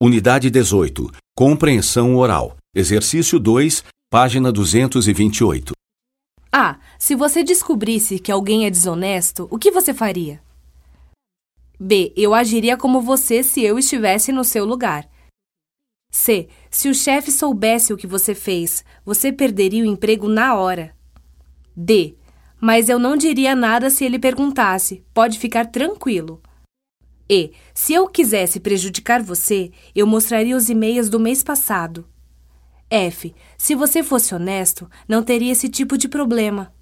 Unidade 18. Compreensão oral. Exercício 2, página 228. A. Se você descobrisse que alguém é desonesto, o que você faria? B. Eu agiria como você se eu estivesse no seu lugar. C. Se o chefe soubesse o que você fez, você perderia o emprego na hora. D. Mas eu não diria nada se ele perguntasse. Pode ficar tranquilo. E. Se eu quisesse prejudicar você, eu mostraria os e-mails do mês passado. F. Se você fosse honesto, não teria esse tipo de problema.